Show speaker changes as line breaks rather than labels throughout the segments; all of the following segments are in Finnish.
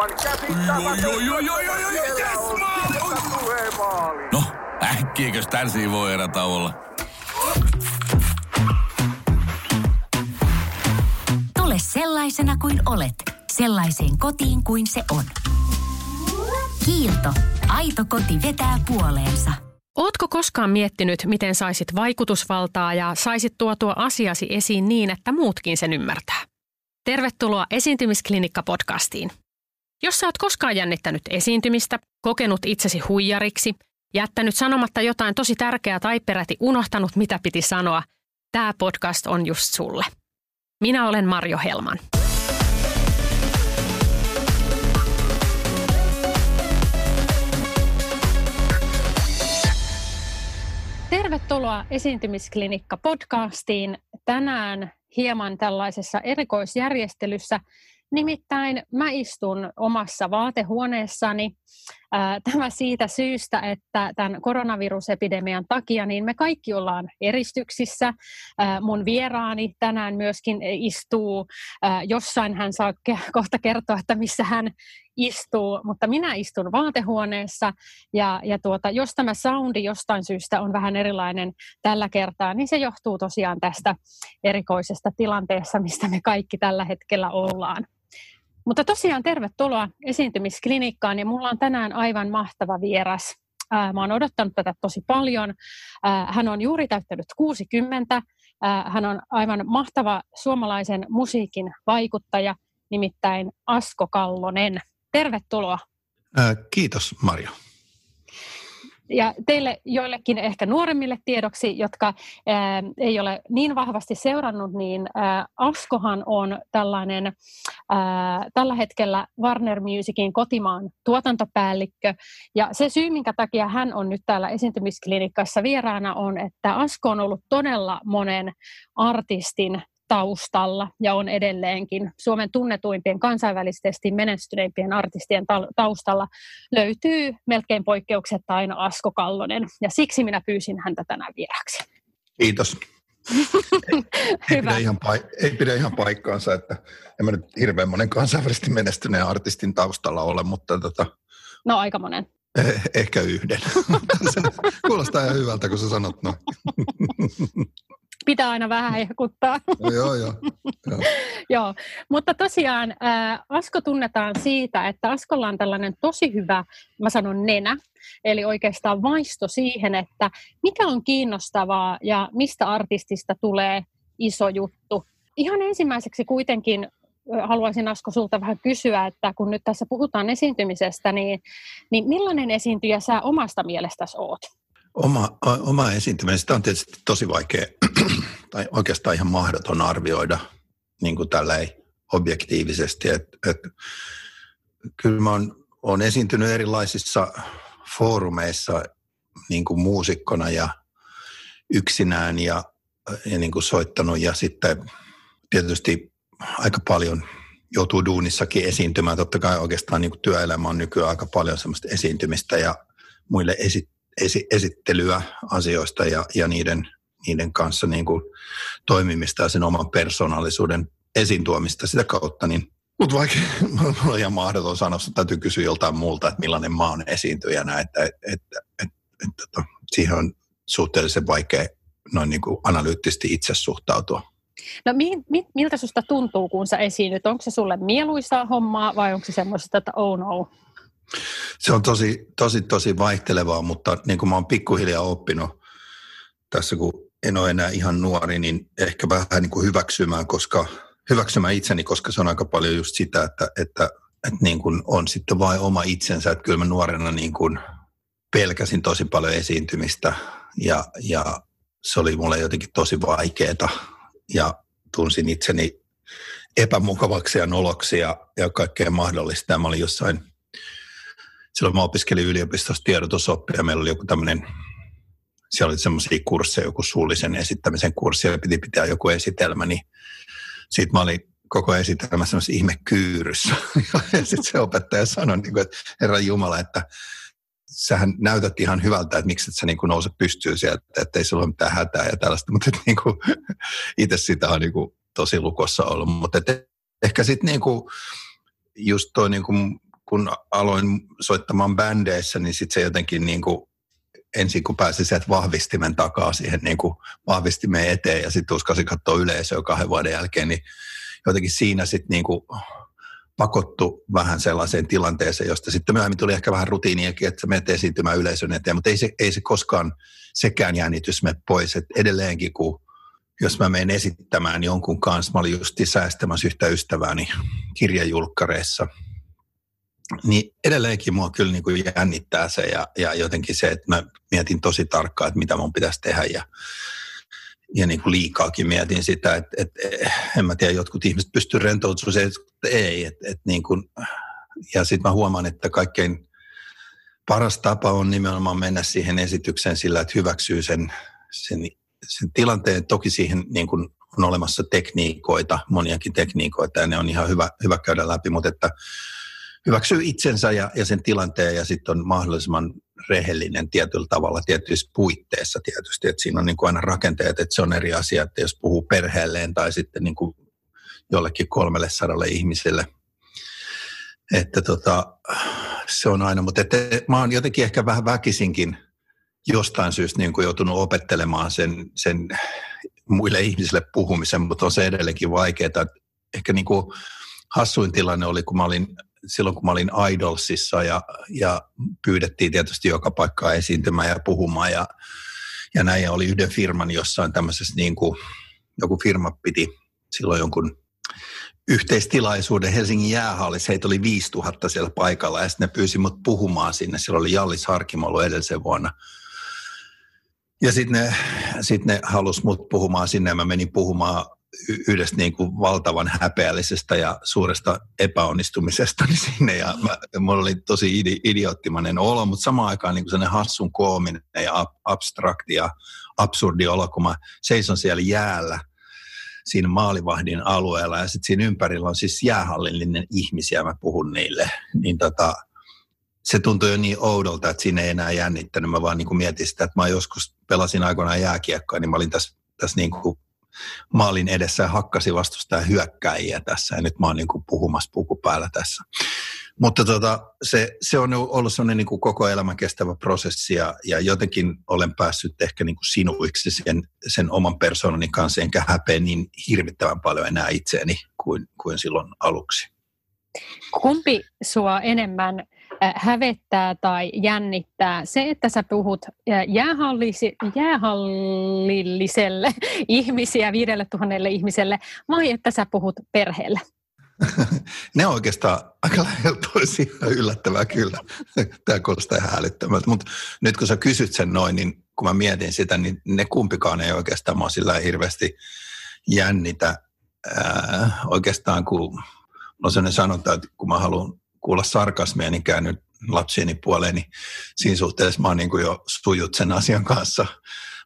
Aivan
joo, joo, joo, joo, joo,
Siellä
yes, maali! No, äkkiäkös tän voi erä olla?
Tule sellaisena kuin olet, sellaiseen kotiin kuin se on. Kiilto. Aito koti vetää puoleensa.
Ootko koskaan miettinyt, miten saisit vaikutusvaltaa ja saisit tuotua asiasi esiin niin, että muutkin sen ymmärtää? Tervetuloa Esiintymisklinikka-podcastiin. Jos sä oot koskaan jännittänyt esiintymistä, kokenut itsesi huijariksi, jättänyt sanomatta jotain tosi tärkeää tai peräti unohtanut, mitä piti sanoa, tämä podcast on just sulle. Minä olen Marjo Helman. Tervetuloa Esiintymisklinikka podcastiin. Tänään hieman tällaisessa erikoisjärjestelyssä. Nimittäin mä istun omassa vaatehuoneessani. Tämä siitä syystä, että tämän koronavirusepidemian takia niin me kaikki ollaan eristyksissä. Mun vieraani tänään myöskin istuu jossain, hän saa kohta kertoa, että missä hän istuu, mutta minä istun vaatehuoneessa ja, ja tuota, jos tämä soundi jostain syystä on vähän erilainen tällä kertaa, niin se johtuu tosiaan tästä erikoisesta tilanteessa, mistä me kaikki tällä hetkellä ollaan. Mutta tosiaan tervetuloa esiintymisklinikkaan ja mulla on tänään aivan mahtava vieras. Mä oon odottanut tätä tosi paljon. Hän on juuri täyttänyt 60. Hän on aivan mahtava suomalaisen musiikin vaikuttaja, nimittäin Asko Kallonen. Tervetuloa.
Kiitos Marjo.
Ja teille joillekin ehkä nuoremmille tiedoksi, jotka ää, ei ole niin vahvasti seurannut, niin ää, Askohan on tällainen ää, tällä hetkellä Warner Musicin kotimaan tuotantopäällikkö. Ja se syy, minkä takia hän on nyt täällä esiintymisklinikassa vieraana on, että Asko on ollut todella monen artistin taustalla ja on edelleenkin Suomen tunnetuimpien kansainvälisesti menestyneimpien artistien taustalla löytyy melkein poikkeuksetta aina Asko Kallonen ja siksi minä pyysin häntä tänään vieraksi.
Kiitos. ei, pidä ihan paik- ei pidä ihan paikkaansa, että en mä nyt hirveän monen kansainvälisesti menestyneen artistin taustalla ole, mutta tota,
No aika monen.
Eh, ehkä yhden. Kuulostaa ihan hyvältä, kun sä sanot no.
pitää aina vähän hehkuttaa.
No, joo, joo. joo.
joo. Mutta tosiaan ää, Asko tunnetaan siitä, että Askolla on tällainen tosi hyvä, mä sanon nenä, eli oikeastaan vaisto siihen, että mikä on kiinnostavaa ja mistä artistista tulee iso juttu. Ihan ensimmäiseksi kuitenkin haluaisin Asko sulta vähän kysyä, että kun nyt tässä puhutaan esiintymisestä, niin, niin millainen esiintyjä sä omasta mielestäsi oot?
Oma, oma esiintyminen, sitä on tietysti tosi vaikea, tai oikeastaan ihan mahdoton arvioida niin kuin objektiivisesti. Et, et, kyllä mä oon, oon esiintynyt erilaisissa foorumeissa niin kuin muusikkona ja yksinään ja, ja niin kuin soittanut ja sitten tietysti aika paljon joutuu duunissakin esiintymään. Totta kai oikeastaan niin kuin työelämä on nykyään aika paljon semmoista esiintymistä ja muille esi- esi- esittelyä asioista ja, ja niiden, niiden kanssa niin kuin toimimista ja sen oman persoonallisuuden esiin tuomista sitä kautta, niin mutta vaikka mulla on ihan mahdoton sanoa, että täytyy kysyä joltain muulta, että millainen mä oon esiintyjänä, että, että, että, että, että, että siihen on suhteellisen vaikea noin niin kuin analyyttisesti itse suhtautua.
No mi, mi, miltä susta tuntuu, kun sä esiinnyt? Onko se sulle mieluisaa hommaa vai onko se semmoista, että oh no?
Se on tosi, tosi, tosi vaihtelevaa, mutta niin kuin mä oon pikkuhiljaa oppinut tässä, kun en ole enää ihan nuori, niin ehkä vähän niin kuin hyväksymään, koska hyväksymään itseni, koska se on aika paljon just sitä, että, että, että niin kuin on sitten vain oma itsensä. Että kyllä mä nuorena niin kuin pelkäsin tosi paljon esiintymistä ja, ja se oli mulle jotenkin tosi vaikeaa ja tunsin itseni epämukavaksi ja noloksi ja, ja kaikkea mahdollista. Ja mä olin jossain, silloin mä opiskelin yliopistossa tiedotusoppia, meillä oli joku tämmöinen, siellä oli semmoisia kursseja, joku suullisen esittämisen kurssi, ja piti pitää joku esitelmä, niin sitten mä olin koko esitelmä semmoisessa ihmekyyryssä. ja sitten se opettaja sanoi, niin kuin, että Herra Jumala, että sähän näytät ihan hyvältä, että miksi et sä niin nouse pystyy sieltä, että ei sulla ole mitään hätää ja tällaista, mutta niin kuin, itse sitä on niin kuin tosi lukossa ollut, mutta et ehkä sitten niin kuin, just toi niin kuin kun aloin soittamaan bändeissä, niin sitten se jotenkin niin kuin, ensin kun pääsi sieltä vahvistimen takaa siihen niin kuin vahvistimen eteen ja sitten uskasi katsoa yleisöä kahden vuoden jälkeen, niin jotenkin siinä sitten niin kuin pakottu vähän sellaiseen tilanteeseen, josta sitten myöhemmin tuli ehkä vähän rutiiniakin, että menet esiintymään yleisön eteen, mutta ei se, ei se koskaan sekään jännitys me pois, että edelleenkin kun jos mä menen esittämään jonkun kanssa, mä olin just säästämässä yhtä ystävääni kirjajulkkareissa, niin edelleenkin mua kyllä niin kuin jännittää se ja, ja jotenkin se, että mä mietin tosi tarkkaan, että mitä mun pitäisi tehdä ja, ja niin kuin liikaakin mietin sitä, että, että en mä tiedä, jotkut ihmiset pystyy rentoutumaan se, että ei. Että, että niin kuin, ja sitten mä huomaan, että kaikkein paras tapa on nimenomaan mennä siihen esitykseen sillä, että hyväksyy sen, sen, sen tilanteen. Toki siihen niin kuin on olemassa tekniikoita, moniakin tekniikoita, ja ne on ihan hyvä, hyvä käydä läpi, mutta että hyväksyy itsensä ja, ja sen tilanteen ja sitten on mahdollisimman rehellinen tietyllä tavalla tietyissä puitteissa tietysti, että siinä on niin kuin aina rakenteet, että se on eri asia, että jos puhuu perheelleen tai sitten niin kuin jollekin kolmelle sadalle ihmiselle, että tota, se on aina, mutta että mä oon jotenkin ehkä vähän väkisinkin jostain syystä niin kuin joutunut opettelemaan sen, sen muille ihmisille puhumisen, mutta on se edelleenkin vaikeaa. Ehkä niin kuin hassuin tilanne oli, kun mä olin silloin kun mä olin Idolsissa ja, ja pyydettiin tietysti joka paikkaa esiintymään ja puhumaan ja, ja näin. Ja oli yhden firman jossain tämmöisessä niin kuin, joku firma piti silloin jonkun yhteistilaisuuden Helsingin jäähallissa. Heitä oli 5000 siellä paikalla ja sitten ne pyysi mut puhumaan sinne. Silloin oli Jallis Harkimo ollut edellisen vuonna. Ja sitten ne, sit ne halusi mut puhumaan sinne ja mä menin puhumaan yhdestä niin kuin valtavan häpeällisestä ja suuresta epäonnistumisesta niin sinne. Ja mä, mulla oli tosi idi, idioottimainen olo, mutta samaan aikaan niin sellainen hassun koominen ja ab, abstrakti ja absurdi olo, kun mä seison siellä jäällä siinä maalivahdin alueella ja sitten siinä ympärillä on siis jäähallillinen ihmisiä, mä puhun niille, niin tota, se tuntui jo niin oudolta, että siinä ei enää jännittänyt. Mä vaan niin kuin mietin sitä, että mä joskus pelasin aikoinaan jääkiekkoa, niin mä olin tässä, tässä niin kuin maalin edessä ja hakkasi vastustaa hyökkäjiä tässä ja nyt mä oon niin kuin puhumassa puku päällä tässä. Mutta tota, se, se on ollut sellainen niin kuin koko elämän kestävä prosessi ja, ja jotenkin olen päässyt ehkä niin kuin sinuiksi sen, sen oman persoonani kanssa, enkä häpeä niin hirvittävän paljon enää itseäni kuin, kuin silloin aluksi.
Kumpi sua enemmän hävettää tai jännittää se, että sä puhut jäähallisi, jäähallilliselle ihmisiä, viidelle tuhannelle ihmiselle, vai että sä puhut perheelle?
ne on oikeastaan aika lähellä toisiaan yllättävää kyllä. Tämä kuulostaa ihan älyttömältä. Mutta nyt kun sä kysyt sen noin, niin kun mä mietin sitä, niin ne kumpikaan ei oikeastaan mua sillä hirveästi jännitä. Ää, oikeastaan kun on sellainen sanonta, että kun mä haluan kuulla sarkasmia, niin käänny lapsieni puoleen, niin siinä suhteessa mä oon niin kuin jo sujut sen asian kanssa.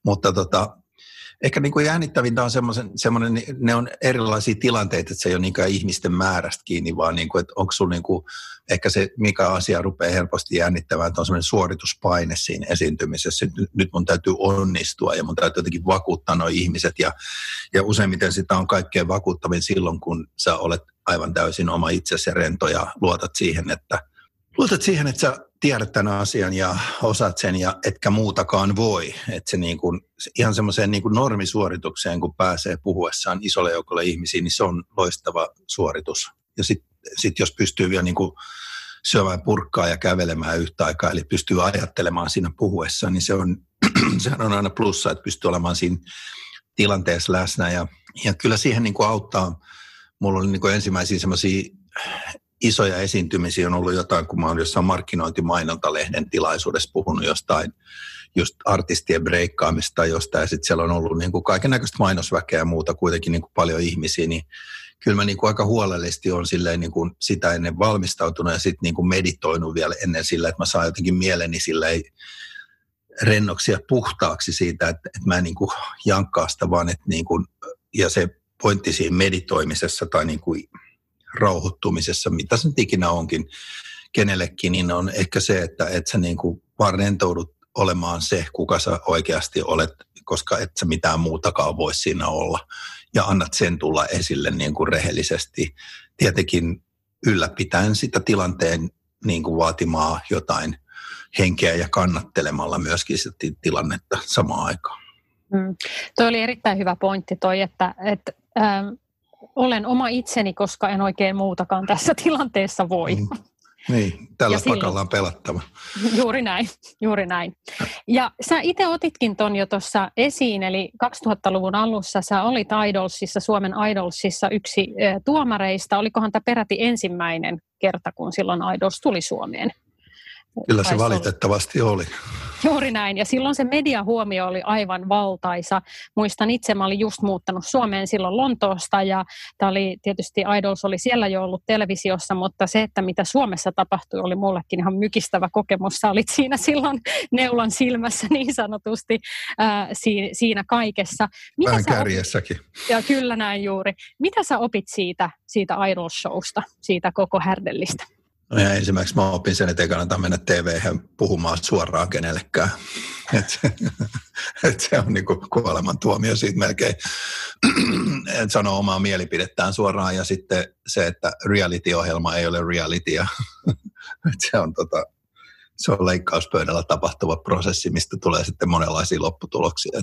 Mutta tota, ehkä niin kuin jännittävintä on semmoinen, ne on erilaisia tilanteita, että se ei ole niinkään ihmisten määrästä kiinni, vaan niin kuin, että onko sulla niin kuin, ehkä se, mikä asia rupeaa helposti jännittämään, että on semmoinen suorituspaine siinä esiintymisessä. Nyt, nyt mun täytyy onnistua ja mun täytyy jotenkin vakuuttaa nuo ihmiset ja, ja useimmiten sitä on kaikkein vakuuttavin silloin, kun sä olet aivan täysin oma itsesi rento ja luotat siihen, että luotat siihen, että sä tiedät tämän asian ja osaat sen ja etkä muutakaan voi. Että se niin kuin, ihan semmoiseen niin kuin normisuoritukseen, kun pääsee puhuessaan isolle joukolle ihmisiä, niin se on loistava suoritus. Ja sitten sit jos pystyy vielä niin kuin syömään purkkaa ja kävelemään yhtä aikaa, eli pystyy ajattelemaan siinä puhuessaan, niin se on, sehän on aina plussa, että pystyy olemaan siinä tilanteessa läsnä. Ja, ja kyllä siihen niin kuin auttaa. Mulla oli niin kuin ensimmäisiä semmoisia isoja esiintymisiä on ollut jotain, kun mä oon jossain markkinointimainontalehden tilaisuudessa puhunut jostain just artistien breikkaamista tai jostain, ja sitten siellä on ollut niin kaiken näköistä mainosväkeä ja muuta, kuitenkin niin kuin paljon ihmisiä, niin kyllä mä niin kuin aika huolellisesti on silleen niin kuin sitä ennen valmistautunut ja sitten niin kuin meditoinut vielä ennen sillä, että mä saan jotenkin mieleni silleen rennoksia puhtaaksi siitä, että, että mä en niin kuin jankkaa sitä, vaan että niin kuin, ja se pointti siinä meditoimisessa tai niin kuin rauhoittumisessa, mitä se nyt ikinä onkin kenellekin, niin on ehkä se, että, että sä niin kuin vaan rentoudut olemaan se, kuka sä oikeasti olet, koska et sä mitään muutakaan voi siinä olla. Ja annat sen tulla esille niin kuin rehellisesti. Tietenkin ylläpitäen sitä tilanteen niin kuin vaatimaa jotain henkeä ja kannattelemalla myöskin sitä tilannetta samaan aikaan.
Mm. Tuo oli erittäin hyvä pointti toi, että, että ähm, olen oma itseni, koska en oikein muutakaan tässä tilanteessa voi. Mm.
Niin, tällä silloin, pakalla on pelattava.
Juuri näin, juuri näin. Ja sä itse otitkin ton jo tuossa esiin, eli 2000-luvun alussa sä olit Idolsissa, Suomen Idolsissa yksi tuomareista. Olikohan tämä peräti ensimmäinen kerta, kun silloin Idols tuli Suomeen?
Kyllä se valitettavasti oli.
Juuri näin. Ja silloin se mediahuomio oli aivan valtaisa. Muistan itse, mä olin just muuttanut Suomeen silloin Lontoosta ja tämä oli tietysti Idols oli siellä jo ollut televisiossa, mutta se, että mitä Suomessa tapahtui, oli mullekin ihan mykistävä kokemus. Sä olit siinä silloin neulan silmässä niin sanotusti ää, siinä, siinä kaikessa.
Mitä Vähän kärjessäkin.
Opit, ja kyllä näin juuri. Mitä sä opit siitä, siitä Idols-showsta, siitä koko härdellistä?
No ja ensimmäiseksi mä opin sen, että ei kannata mennä tv puhumaan suoraan kenellekään. Et, et se on niinku kuolemantuomio siitä melkein, että sanoo omaa mielipidettään suoraan. Ja sitten se, että reality-ohjelma ei ole realitya. se on tota, se on leikkauspöydällä tapahtuva prosessi, mistä tulee sitten monenlaisia lopputuloksia.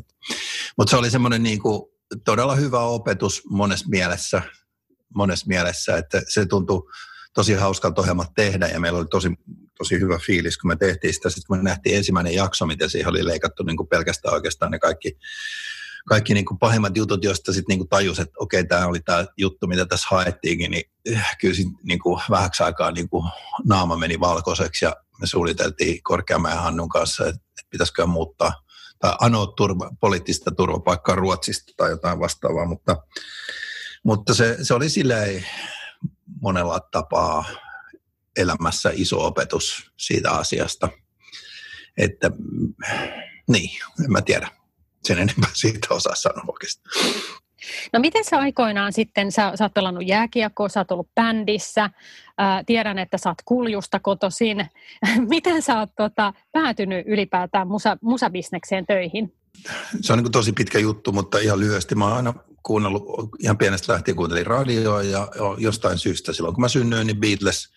Mutta se oli semmoinen niinku todella hyvä opetus monessa mielessä, monessa mielessä, että se tuntui tosi hauskalta ohjelmat tehdä ja meillä oli tosi, tosi hyvä fiilis, kun me tehtiin sitä. Sitten kun me nähtiin ensimmäinen jakso, miten siihen oli leikattu niin kuin pelkästään oikeastaan ne kaikki, kaikki niin kuin pahimmat jutut, joista sitten niin kuin tajus, että okei, tämä oli tämä juttu, mitä tässä haettiinkin, niin eh, kyllä sit niin kuin vähäksi aikaa niin kuin naama meni valkoiseksi ja me suunniteltiin Korkeamäen Hannun kanssa, että, että pitäisikö muuttaa tai anoa turva, poliittista turvapaikkaa Ruotsista tai jotain vastaavaa, mutta, mutta se, se oli silleen monella tapaa elämässä iso opetus siitä asiasta. Että niin, en mä tiedä. Sen enempää siitä osaa sanoa oikeastaan.
No miten sä aikoinaan sitten, sä, sä oot pelannut jääkiekkoa, sä oot ollut bändissä, ää, tiedän, että sä oot kuljusta kotoisin. miten sä oot tota, päätynyt ylipäätään musa, musabisnekseen töihin?
Se on niin tosi pitkä juttu, mutta ihan lyhyesti. Mä oon aina kuunnellut, ihan pienestä lähtien kuuntelin radioa ja jostain syystä silloin kun mä synnyin, niin Beatles,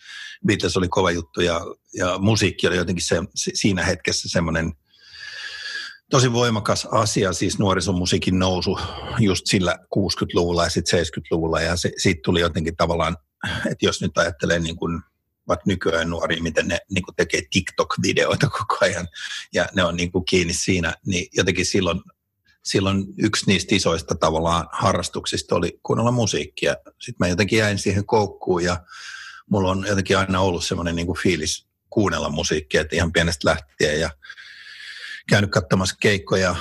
Beatles oli kova juttu ja, ja musiikki oli jotenkin se, siinä hetkessä semmoinen tosi voimakas asia, siis nuorisomusiikin nousu just sillä 60-luvulla ja sitten 70-luvulla ja se, siitä tuli jotenkin tavallaan, että jos nyt ajattelee niin kuin vaikka nykyään nuori, miten ne niin kuin tekee TikTok-videoita koko ajan ja ne on niin kuin kiinni siinä, niin jotenkin silloin silloin yksi niistä isoista tavallaan harrastuksista oli kuunnella musiikkia. Sitten mä jotenkin jäin siihen koukkuun ja mulla on jotenkin aina ollut semmoinen niin fiilis kuunnella musiikkia, että ihan pienestä lähtien ja käynyt katsomassa keikkoja,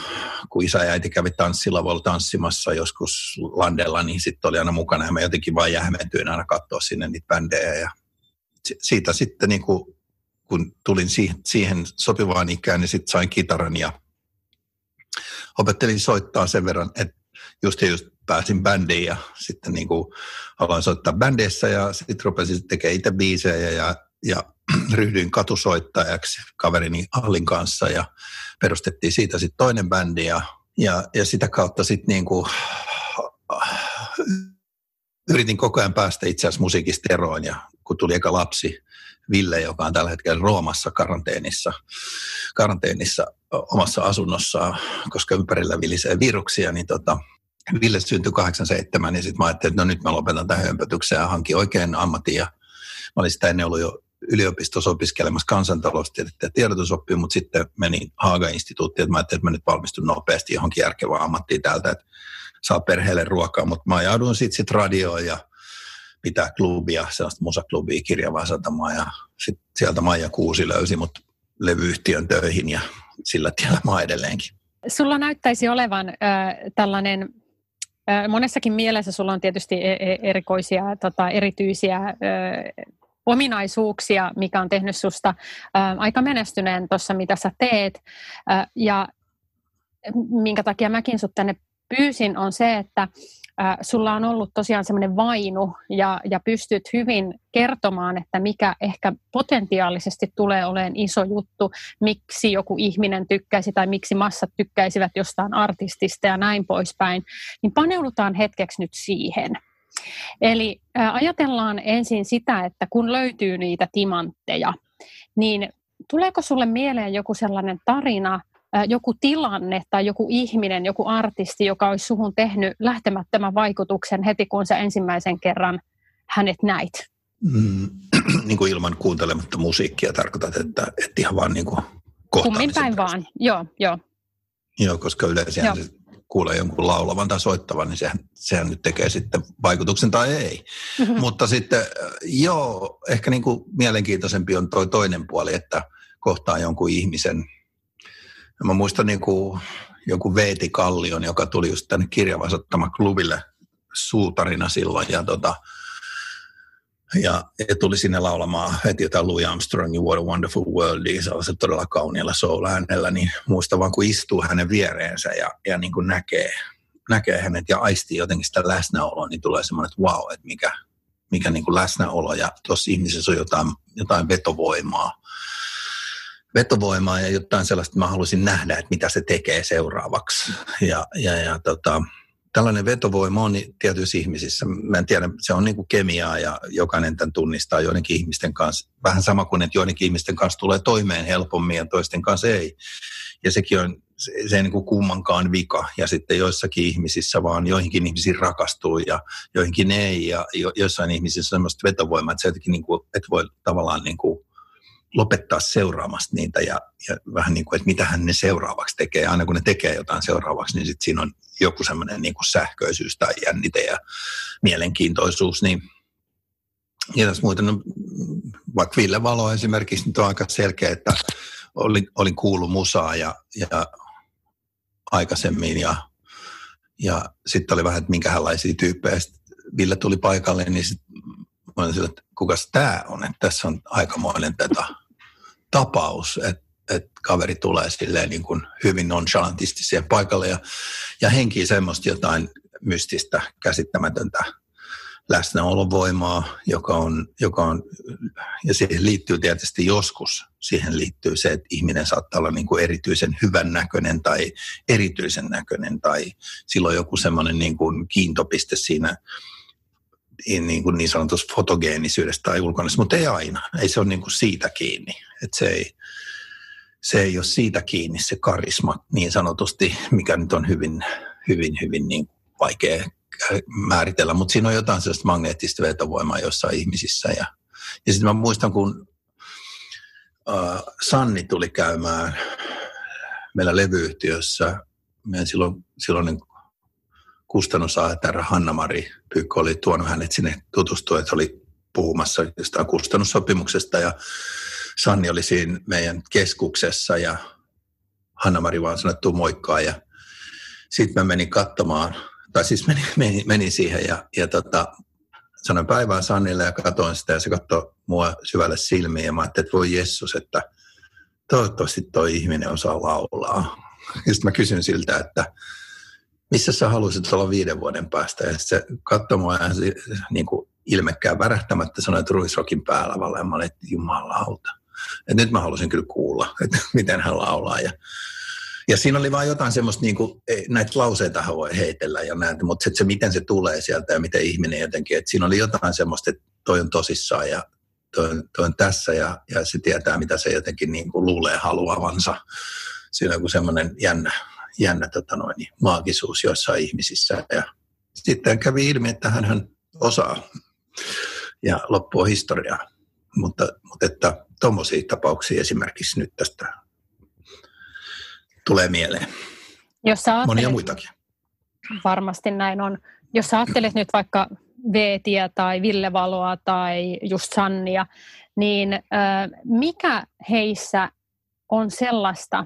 kun isä ja äiti kävi tanssilavalla tanssimassa joskus landella, niin sitten oli aina mukana ja mä jotenkin vain jähmentyin aina katsoa sinne niitä bändejä ja siitä sitten niin kuin, kun tulin siihen sopivaan ikään, niin sitten sain kitaran ja opettelin soittaa sen verran, että just, just pääsin bändiin ja sitten niin kuin aloin soittaa bändeissä ja sitten rupesin tekemään itse biisejä ja, ja ryhdyin katusoittajaksi kaverini Allin kanssa ja perustettiin siitä sitten toinen bändi ja, ja, ja sitä kautta sitten niin kuin, yritin koko ajan päästä itse asiassa musiikista eroon ja kun tuli eka lapsi, Ville, joka on tällä hetkellä Roomassa karanteenissa, karanteenissa omassa asunnossaan, koska ympärillä vilisee viruksia, niin tota, Ville syntyi 87, niin sitten mä ajattelin, että no nyt mä lopetan tämän hömpötyksen ja hankin oikein ammatin. Ja mä olin sitä ennen ollut jo yliopistossa opiskelemassa kansantaloustiedettä ja tiedotusoppia, mutta sitten menin Haaga-instituuttiin, että mä ajattelin, että mä nyt valmistun nopeasti johonkin järkevään ammattiin täältä, että saa perheelle ruokaa, mutta mä ajauduin sitten sit radioon ja pitää klubia, sellaista musaklubia kirjavaa satamaa ja sitten sieltä Maija Kuusi löysi mut levyyhtiön töihin ja sillä tiellä mä edelleenkin.
Sulla näyttäisi olevan äh, tällainen äh, monessakin mielessä sulla on tietysti e-, e-, erikoisia, tota, erityisiä äh, ominaisuuksia, mikä on tehnyt susta äh, aika menestyneen tuossa, mitä sä teet. Äh, ja minkä takia mäkin sut tänne pyysin, on se, että sulla on ollut tosiaan semmoinen vainu ja, ja pystyt hyvin kertomaan, että mikä ehkä potentiaalisesti tulee olemaan iso juttu, miksi joku ihminen tykkäisi tai miksi massat tykkäisivät jostain artistista ja näin poispäin, niin paneudutaan hetkeksi nyt siihen. Eli ajatellaan ensin sitä, että kun löytyy niitä timantteja, niin tuleeko sulle mieleen joku sellainen tarina, joku tilanne tai joku ihminen, joku artisti, joka olisi suhun tehnyt lähtemättömän vaikutuksen heti, kun sä ensimmäisen kerran hänet näit?
Mm, niin kuin ilman kuuntelematta musiikkia tarkoitat, että, että ihan vaan niin kuin
Kummin päin vaan, joo, joo.
Joo, koska yleensä joo. se kuulee jonkun laulavan tai soittavan, niin sehän, sehän nyt tekee sitten vaikutuksen tai ei. Mm-hmm. Mutta sitten joo, ehkä niin kuin mielenkiintoisempi on toi toinen puoli, että kohtaa jonkun ihmisen. Mä muistan niin kuin joku Veeti Kallion, joka tuli just tänne kirjavasottama klubille suutarina silloin ja tota, ja, ja tuli sinne laulamaan heti jotain Louis Armstrongin What a Wonderful World, se todella kauniilla soul-äänellä, niin muista vaan kun istuu hänen viereensä ja, ja niin kuin näkee, näkee hänet ja aistii jotenkin sitä läsnäoloa, niin tulee semmoinen, että wow, että mikä, mikä niin kuin läsnäolo ja tuossa ihmisessä on jotain, jotain vetovoimaa. Vetovoimaa ja jotain sellaista, että mä haluaisin nähdä, että mitä se tekee seuraavaksi. Ja, ja, ja tota, tällainen vetovoima on tietyissä ihmisissä. Mä en tiedä, se on niin kuin kemiaa ja jokainen tämän tunnistaa joidenkin ihmisten kanssa. Vähän sama kuin, että joidenkin ihmisten kanssa tulee toimeen helpommin ja toisten kanssa ei. Ja sekin on, se, se ei niin kuin kummankaan vika. Ja sitten joissakin ihmisissä vaan joihinkin ihmisiin rakastuu ja joihinkin ei. Ja jo, joissain ihmisissä on semmoista vetovoimaa, että se jotenkin niin kuin, et voi tavallaan niin kuin lopettaa seuraamasta niitä ja, ja vähän niin kuin, että mitä hän ne seuraavaksi tekee. Aina kun ne tekee jotain seuraavaksi, niin sitten siinä on joku semmoinen niin sähköisyys tai jännite ja mielenkiintoisuus. Niin, ja tässä muuten, no, vaikka Ville Valo esimerkiksi, niin on aika selkeä, että olin, olin kuullut musaa ja, ja aikaisemmin ja, ja sitten oli vähän, että minkälaisia tyyppejä. Sitten Ville tuli paikalle, niin sitten olin sillä, että kukas tämä on, että tässä on aikamoinen tätä tapaus, että, että kaveri tulee silleen niin kuin hyvin nonchalantisti siihen paikalle ja, ja henkii semmoista jotain mystistä, käsittämätöntä läsnäolovoimaa, joka on, joka on, ja siihen liittyy tietysti joskus, siihen liittyy se, että ihminen saattaa olla niin kuin erityisen hyvän näköinen tai erityisen näköinen tai silloin joku semmoinen niin kuin kiintopiste siinä niin, kuin niin sanotusta fotogeenisyydestä tai ulkonäöstä, mutta ei aina. Ei se ole niin kuin siitä kiinni. Et se, ei, se ei ole siitä kiinni se karisma niin sanotusti, mikä nyt on hyvin, hyvin, hyvin niin vaikea määritellä, mutta siinä on jotain sellaista magneettista vetovoimaa jossain ihmisissä. Ja, ja sitten mä muistan, kun äh, Sanni tuli käymään meillä levyyhtiössä, meidän silloin, silloin kustannusaajatarra Hanna-Mari Pyykko oli tuonut hänet sinne tutustua, että oli puhumassa jostain kustannussopimuksesta ja Sanni oli siinä meidän keskuksessa ja Hanna-Mari vaan sanoi, että moikkaa ja sitten mä menin katsomaan, tai siis menin, menin, menin siihen ja, ja tota, sanoin päivään Sannille ja katsoin sitä ja se katsoi mua syvälle silmiin ja mä ajattelin, että voi Jessus, että toivottavasti toi ihminen osaa laulaa. Ja sitten mä kysyn siltä, että missä sä haluaisit olla viiden vuoden päästä? Ja se se, niin kuin ilmekkään värähtämättä sanoi, että ruisrokin päällä ja mä olin, että jumalauta. Että nyt mä haluaisin kyllä kuulla, että miten hän laulaa. Ja, ja siinä oli vain jotain semmoista, niin kuin, näitä lauseita voi heitellä ja näitä, mutta se, se, miten se tulee sieltä ja miten ihminen jotenkin, että siinä oli jotain semmoista, että toi on tosissaan ja toi, toi on tässä ja, ja se tietää, mitä se jotenkin niin kuin luulee haluavansa. Siinä on semmoinen jännä, jännä tota noin, maagisuus joissain ihmisissä. Ja sitten kävi ilmi, että hän osaa ja loppua historiaa. Mutta, mutta että tuommoisia tapauksia esimerkiksi nyt tästä tulee mieleen.
Jos
Monia muitakin.
Varmasti näin on. Jos sä ajattelet nyt vaikka Veetiä tai Ville Valoa tai just Sannia, niin mikä heissä on sellaista,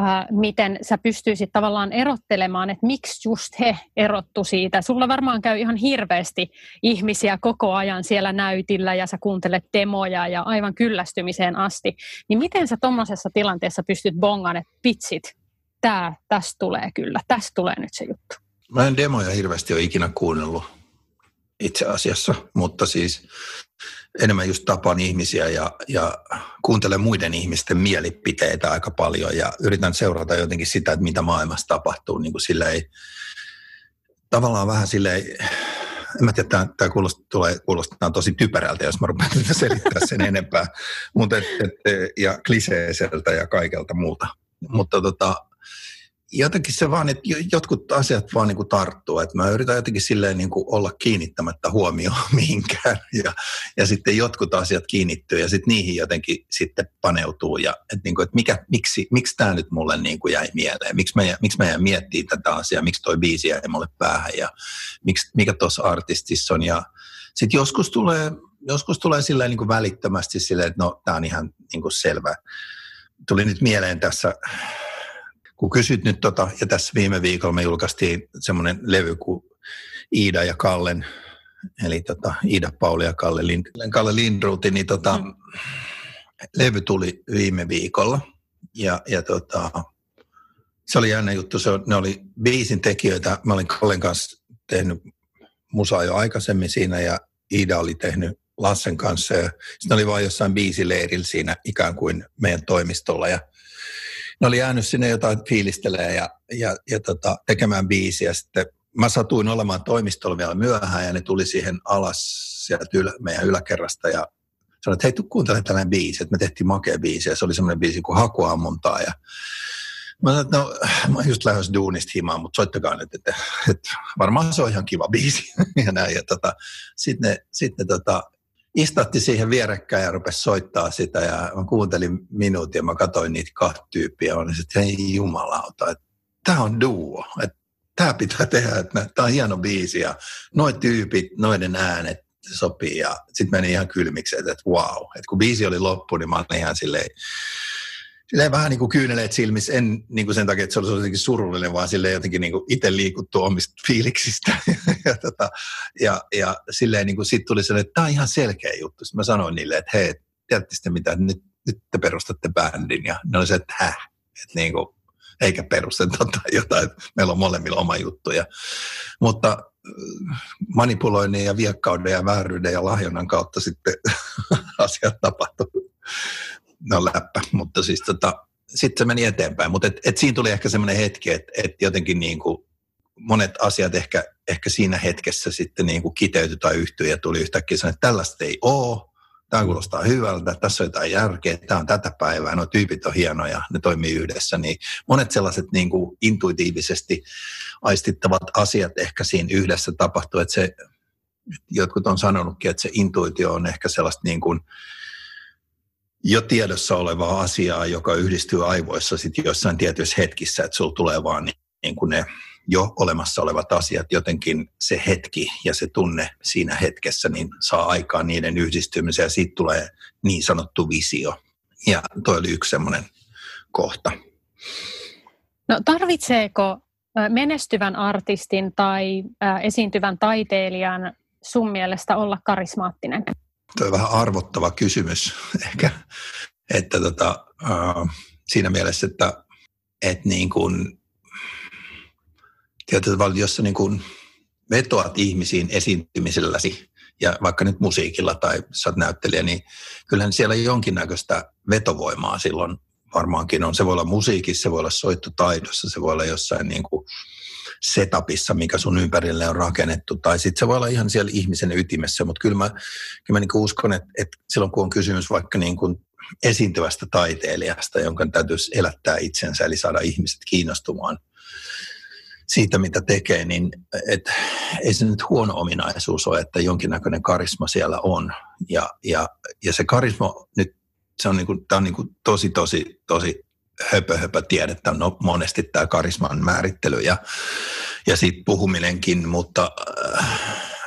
äh, miten sä pystyisit tavallaan erottelemaan, että miksi just he erottu siitä. Sulla varmaan käy ihan hirveästi ihmisiä koko ajan siellä näytillä ja sä kuuntelet demoja ja aivan kyllästymiseen asti. Niin miten sä tuommoisessa tilanteessa pystyt bongaan, että pitsit, tää, tästä tulee kyllä, tästä tulee nyt se juttu.
Mä en demoja hirveästi ole ikinä kuunnellut itse asiassa, mutta siis enemmän just tapaan ihmisiä ja, ja kuuntelen muiden ihmisten mielipiteitä aika paljon ja yritän seurata jotenkin sitä, että mitä maailmassa tapahtuu. Niin kuin ei tavallaan vähän silleen en mä tiedä, tämä, tämä kuulostaa, tulee, kuulostaa tosi typerältä, jos mä rupean selittää sen enempää, mutta et, et, ja kliseiseltä ja kaikelta muuta. Mutta tota, jotenkin se vaan, että jotkut asiat vaan niin kuin tarttuu, että mä yritän jotenkin silleen niin kuin olla kiinnittämättä huomioon mihinkään. Ja, ja sitten jotkut asiat kiinnittyy ja sitten niihin jotenkin sitten paneutuu. Ja että, niin kuin, että mikä, miksi, miksi tämä nyt mulle niin kuin jäi mieleen, miksi mä, miksi mä jäin miettimään tätä asiaa, miksi toi biisi jäi mulle päähän? Ja miksi, mikä tuossa artistissa on? Ja sitten joskus tulee, joskus tulee silleen niin kuin välittömästi silleen, että no tämä on ihan niin kuin selvä. Tuli nyt mieleen tässä kun kysyt nyt tota, ja tässä viime viikolla me julkaistiin semmoinen levy kuin Iida ja Kallen, eli tota, Iida Pauli ja Kalle, Lind, Kalle Lindruuti, niin tota, mm. levy tuli viime viikolla. Ja, ja tota, se oli jännä juttu, se, ne oli biisin tekijöitä, mä olin Kallen kanssa tehnyt musaa jo aikaisemmin siinä ja Iida oli tehnyt Lassen kanssa ja sitten oli vain jossain biisileirillä siinä ikään kuin meidän toimistolla ja ne oli jäänyt sinne jotain fiilistelee ja, ja, ja tota, tekemään biisiä. Sitten mä satuin olemaan toimistolla vielä myöhään ja ne tuli siihen alas sieltä ylä, meidän yläkerrasta ja sanoin, että hei, tuu kuuntele tällainen biisi, että me tehtiin makea biisi ja se oli semmoinen biisi kuin Hakuammuntaa ja Mä sanoin, että no, mä just lähdössä duunista himaan, mutta soittakaa nyt, että, että varmaan se on ihan kiva biisi. ja näin. Ja tota, sitten ne, sit ne tota, istatti siihen vierekkäin ja rupesi soittaa sitä ja mä kuuntelin minuutin ja mä katsoin niitä kahta tyyppiä olin että hei jumalauta, että tämä on duo, että tämä pitää tehdä, että tämä on hieno biisi ja noin tyypit, noiden äänet sopii ja sitten meni ihan kylmiksi, että, että wow, että kun biisi oli loppu, niin mä olin ihan silleen, silleen vähän niin kuin kyyneleet silmissä, en niin kuin sen takia, että se olisi jotenkin surullinen, vaan silleen jotenkin niin kuin itse liikuttu omista fiiliksistä. ja, tota, ja, ja silleen niin kuin sit tuli sellainen, että tämä on ihan selkeä juttu. Sitten mä sanoin niille, että hei, tiedätte sitten mitä, nyt, nyt te perustatte bändin. Ja ne oli se, että häh, että niin kuin, eikä perusteta tai jotain, että meillä on molemmilla oma juttuja. Mutta äh, manipuloinnin ja viekkauden ja vääryyden ja lahjonnan kautta sitten asiat tapahtuu no läppä, mutta siis tota, sitten se meni eteenpäin. Mutta et, et siinä tuli ehkä semmoinen hetki, että et jotenkin niin kuin monet asiat ehkä, ehkä siinä hetkessä sitten niin kuin kiteytyi tai yhtyi ja tuli yhtäkkiä sanoa, että tällaista ei ole, tämä kuulostaa hyvältä, tässä on jotain järkeä, tämä on tätä päivää, nuo tyypit on hienoja, ne toimii yhdessä, niin monet sellaiset niin kuin intuitiivisesti aistittavat asiat ehkä siinä yhdessä tapahtuu, että se, jotkut on sanonutkin, että se intuitio on ehkä sellaista niin kuin, jo tiedossa olevaa asiaa, joka yhdistyy aivoissa sitten jossain tietyissä hetkissä, että sulla tulee vaan niin, niin kuin ne jo olemassa olevat asiat, jotenkin se hetki ja se tunne siinä hetkessä, niin saa aikaan niiden yhdistymisen ja siitä tulee niin sanottu visio. Ja toi oli yksi semmoinen kohta.
No tarvitseeko menestyvän artistin tai esiintyvän taiteilijan sun mielestä olla karismaattinen?
Tuo on vähän arvottava kysymys ehkä, että tota, äh, siinä mielessä, että et niin kuin, tavalla, jos sä niin kuin vetoat ihmisiin esiintymiselläsi, ja vaikka nyt musiikilla tai sä oot näyttelijä, niin kyllähän siellä jonkinnäköistä vetovoimaa silloin varmaankin on. Se voi olla musiikissa, se voi olla soittotaidossa, se voi olla jossain niin kuin setupissa, mikä sun ympärille on rakennettu, tai sitten se voi olla ihan siellä ihmisen ytimessä, mutta kyllä mä, kyllä mä niin uskon, että, että silloin kun on kysymys vaikka niin kuin esiintyvästä taiteilijasta, jonka täytyisi elättää itsensä, eli saada ihmiset kiinnostumaan siitä, mitä tekee, niin et, ei se nyt huono ominaisuus ole, että jonkinnäköinen karisma siellä on. Ja, ja, ja se karisma nyt, se on, niin kuin, tämä on niin kuin tosi, tosi, tosi höpö, höpö tiedettä no, monesti tämä karisman määrittely ja, ja siitä puhuminenkin, mutta, äh,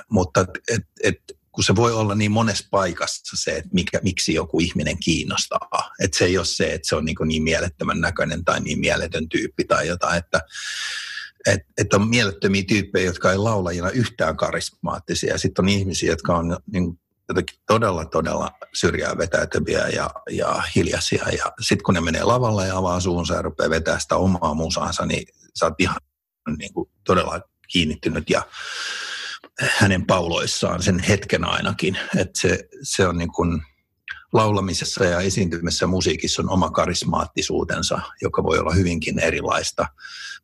mutta et, et, kun se voi olla niin monessa paikassa se, että mikä, miksi joku ihminen kiinnostaa. Että se ei ole se, että se on niin, niin mielettömän näköinen tai niin mieletön tyyppi tai jotain, että et, et on mielettömiä tyyppejä, jotka ei laulajina yhtään karismaattisia. Sitten on ihmisiä, jotka on niin jotenkin todella, todella syrjää vetäytyviä ja, ja hiljaisia. Ja sitten kun ne menee lavalle ja avaa suunsa ja rupeaa vetää sitä omaa musaansa, niin sä oot ihan niin kuin, todella kiinnittynyt ja hänen pauloissaan sen hetken ainakin. Että se, se on niin kuin, laulamisessa ja esiintymisessä musiikissa on oma karismaattisuutensa, joka voi olla hyvinkin erilaista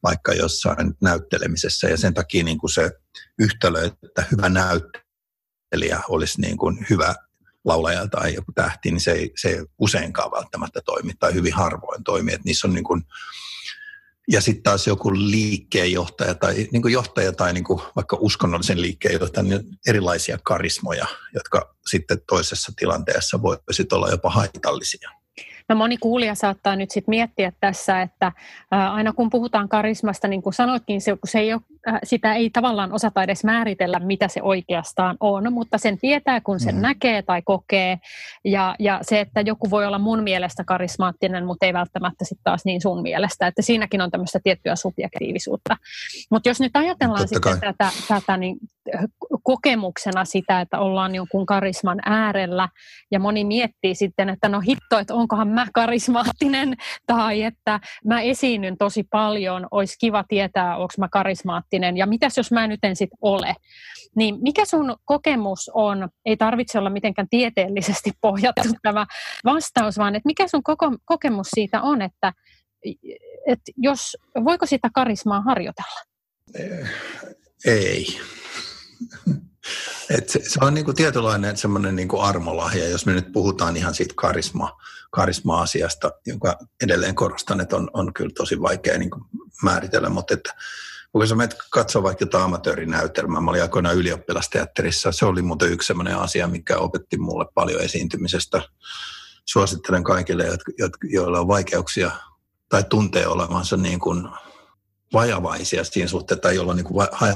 vaikka jossain näyttelemisessä. Ja sen takia niin kuin se yhtälö, että hyvä näyttelijä olisi niin kuin hyvä laulaja tai joku tähti, niin se ei, se ei useinkaan välttämättä toimi tai hyvin harvoin toimi. Että niissä on niin kuin, ja sitten taas joku liikkeenjohtaja tai niin kuin johtaja tai niin kuin vaikka uskonnollisen liikkeenjohtaja, niin erilaisia karismoja, jotka sitten toisessa tilanteessa voisivat olla jopa haitallisia.
No moni kuulija saattaa nyt sitten miettiä tässä, että aina kun puhutaan karismasta, niin kuin sanoitkin, se, se ei ole, sitä ei tavallaan osata edes määritellä, mitä se oikeastaan on, mutta sen tietää, kun sen mm. näkee tai kokee. Ja, ja se, että joku voi olla mun mielestä karismaattinen, mutta ei välttämättä sitten taas niin sun mielestä, että siinäkin on tämmöistä tiettyä subjektiivisuutta. Mutta jos nyt ajatellaan Totta sitten kai. tätä, tätä niin kokemuksena sitä, että ollaan jonkun karisman äärellä ja moni miettii sitten, että no hitto, että onkohan mä karismaattinen tai että mä esiinnyn tosi paljon, olisi kiva tietää, onko mä karismaattinen ja mitäs jos mä nyt en sitten ole. Niin mikä sun kokemus on, ei tarvitse olla mitenkään tieteellisesti pohjattu tämä vastaus, vaan että mikä sun koko, kokemus siitä on, että, että jos, voiko sitä karismaa harjoitella?
Ei. Et se, se on niinku tietynlainen semmoinen niinku armolahja, jos me nyt puhutaan ihan siitä karisma, karisma-asiasta, jonka edelleen korostan, että on, on kyllä tosi vaikea niinku määritellä, mutta että kun sä menet katsoa vaikka jotain amatöörinäytelmää, mä olin aikoinaan ylioppilasteatterissa, se oli muuten yksi sellainen asia, mikä opetti mulle paljon esiintymisestä. Suosittelen kaikille, joilla on vaikeuksia tai tuntee olevansa niin kuin vajavaisia siinä suhteessa tai jolla on niin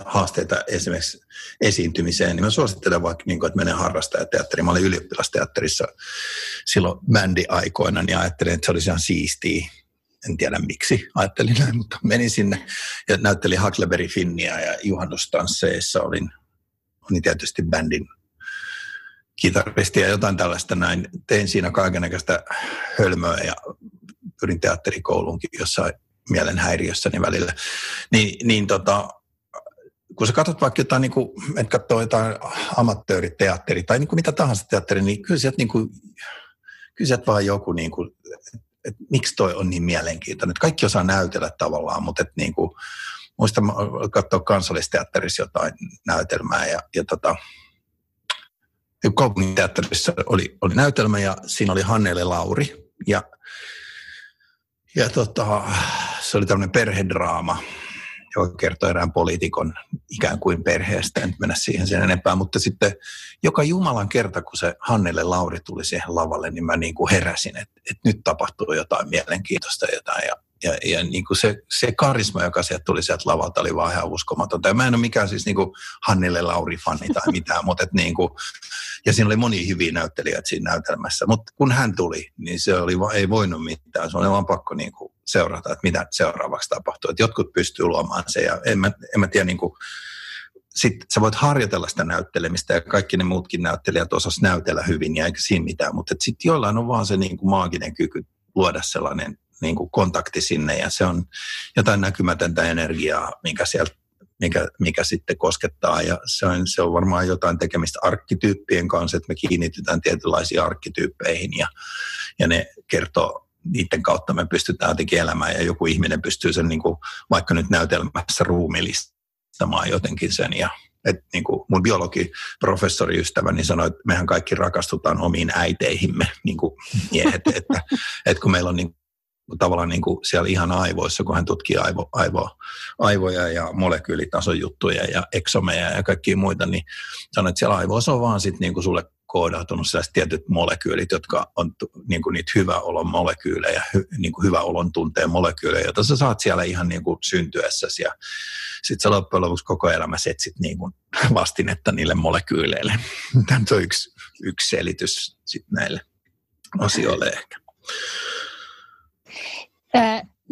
haasteita esimerkiksi esiintymiseen, niin mä suosittelen vaikka, niin kuin, että menee harrastajateatteriin. Mä olin ylioppilasteatterissa silloin bändi-aikoina, niin ajattelin, että se olisi ihan siistiä. En tiedä miksi ajattelin näin, mutta menin sinne ja näyttelin Huckleberry Finnia ja juhannustansseissa olin, olin tietysti bändin kitaristi ja jotain tällaista näin. Tein siinä kaikenlaista hölmöä ja pyrin teatterikouluunkin jossain mielenhäiriössäni välillä, niin, niin tota, kun sä katsot vaikka jotain, niin kuin, et katsoo jotain amatööriteatteri tai niin kuin mitä tahansa teatteri, niin kyllä sieltä, niin kuin, kyllä sieltä vaan joku, niin kuin, että miksi toi on niin mielenkiintoinen. Että kaikki osaa näytellä tavallaan, mutta että niin kuin, muista katsoa kansallisteatterissa jotain näytelmää ja, ja tota, kaupunginteatterissa oli, oli näytelmä ja siinä oli Hannele Lauri ja ja tota, se oli tämmöinen perhedraama, joka kertoi erään poliitikon ikään kuin perheestä, en mennä siihen sen enempää, mutta sitten joka Jumalan kerta, kun se Hannelle Lauri tuli siihen lavalle, niin mä niin kuin heräsin, että, että nyt tapahtuu jotain mielenkiintoista jotain. Ja, ja, ja niin kuin se, se karisma, joka sieltä tuli sieltä lavalta, oli vaan ihan uskomatonta. Ja mä en ole mikään siis niin kuin Hannelle Lauri-fani tai mitään, mutta että niin kuin, ja siinä oli moni hyviä näyttelijöitä siinä näytelmässä. Mutta kun hän tuli, niin se oli, ei voinut mitään. Se oli vaan pakko niin kuin seurata, että mitä seuraavaksi tapahtuu. Että jotkut pystyy luomaan se ja en mä, en mä tiedä niin kuin, sitten sä voit harjoitella sitä näyttelemistä ja kaikki ne muutkin näyttelijät osas näytellä hyvin ja eikä siinä mitään, mutta sitten jollain on vaan se niin kuin maaginen kyky luoda sellainen niin kuin kontakti sinne ja se on jotain näkymätöntä energiaa, minkä sieltä mikä, mikä sitten koskettaa. Ja se on, se on varmaan jotain tekemistä arkkityyppien kanssa, että me kiinnitytään tietynlaisiin arkkityyppeihin ja, ja ne kertoo, niiden kautta me pystytään jotenkin elämään ja joku ihminen pystyy sen niin kuin, vaikka nyt näytelmässä ruumillistamaan jotenkin sen ja et niin kuin mun biologiprofessoriystäväni sanoi, että mehän kaikki rakastutaan omiin äiteihimme, niin kuin miehet, että, että kun meillä on niin tavallaan niin kuin siellä ihan aivoissa, kun hän tutkii aivo, aivo, aivoja ja molekyylitason juttuja ja eksomeja ja kaikkia muita, niin sanoi, että siellä aivoissa on vaan sitten niin kuin sulle koodautunut sellaiset tietyt molekyylit, jotka on niin kuin niitä hyvä olon molekyylejä, hy, niin kuin hyvä olon tunteen molekyylejä, joita sä saat siellä ihan niin kuin syntyessäsi ja sitten sä loppujen lopuksi koko elämässä etsit niin kuin vastinetta niille molekyyleille. Tämä on yksi, yksi selitys sitten näille asioille ehkä.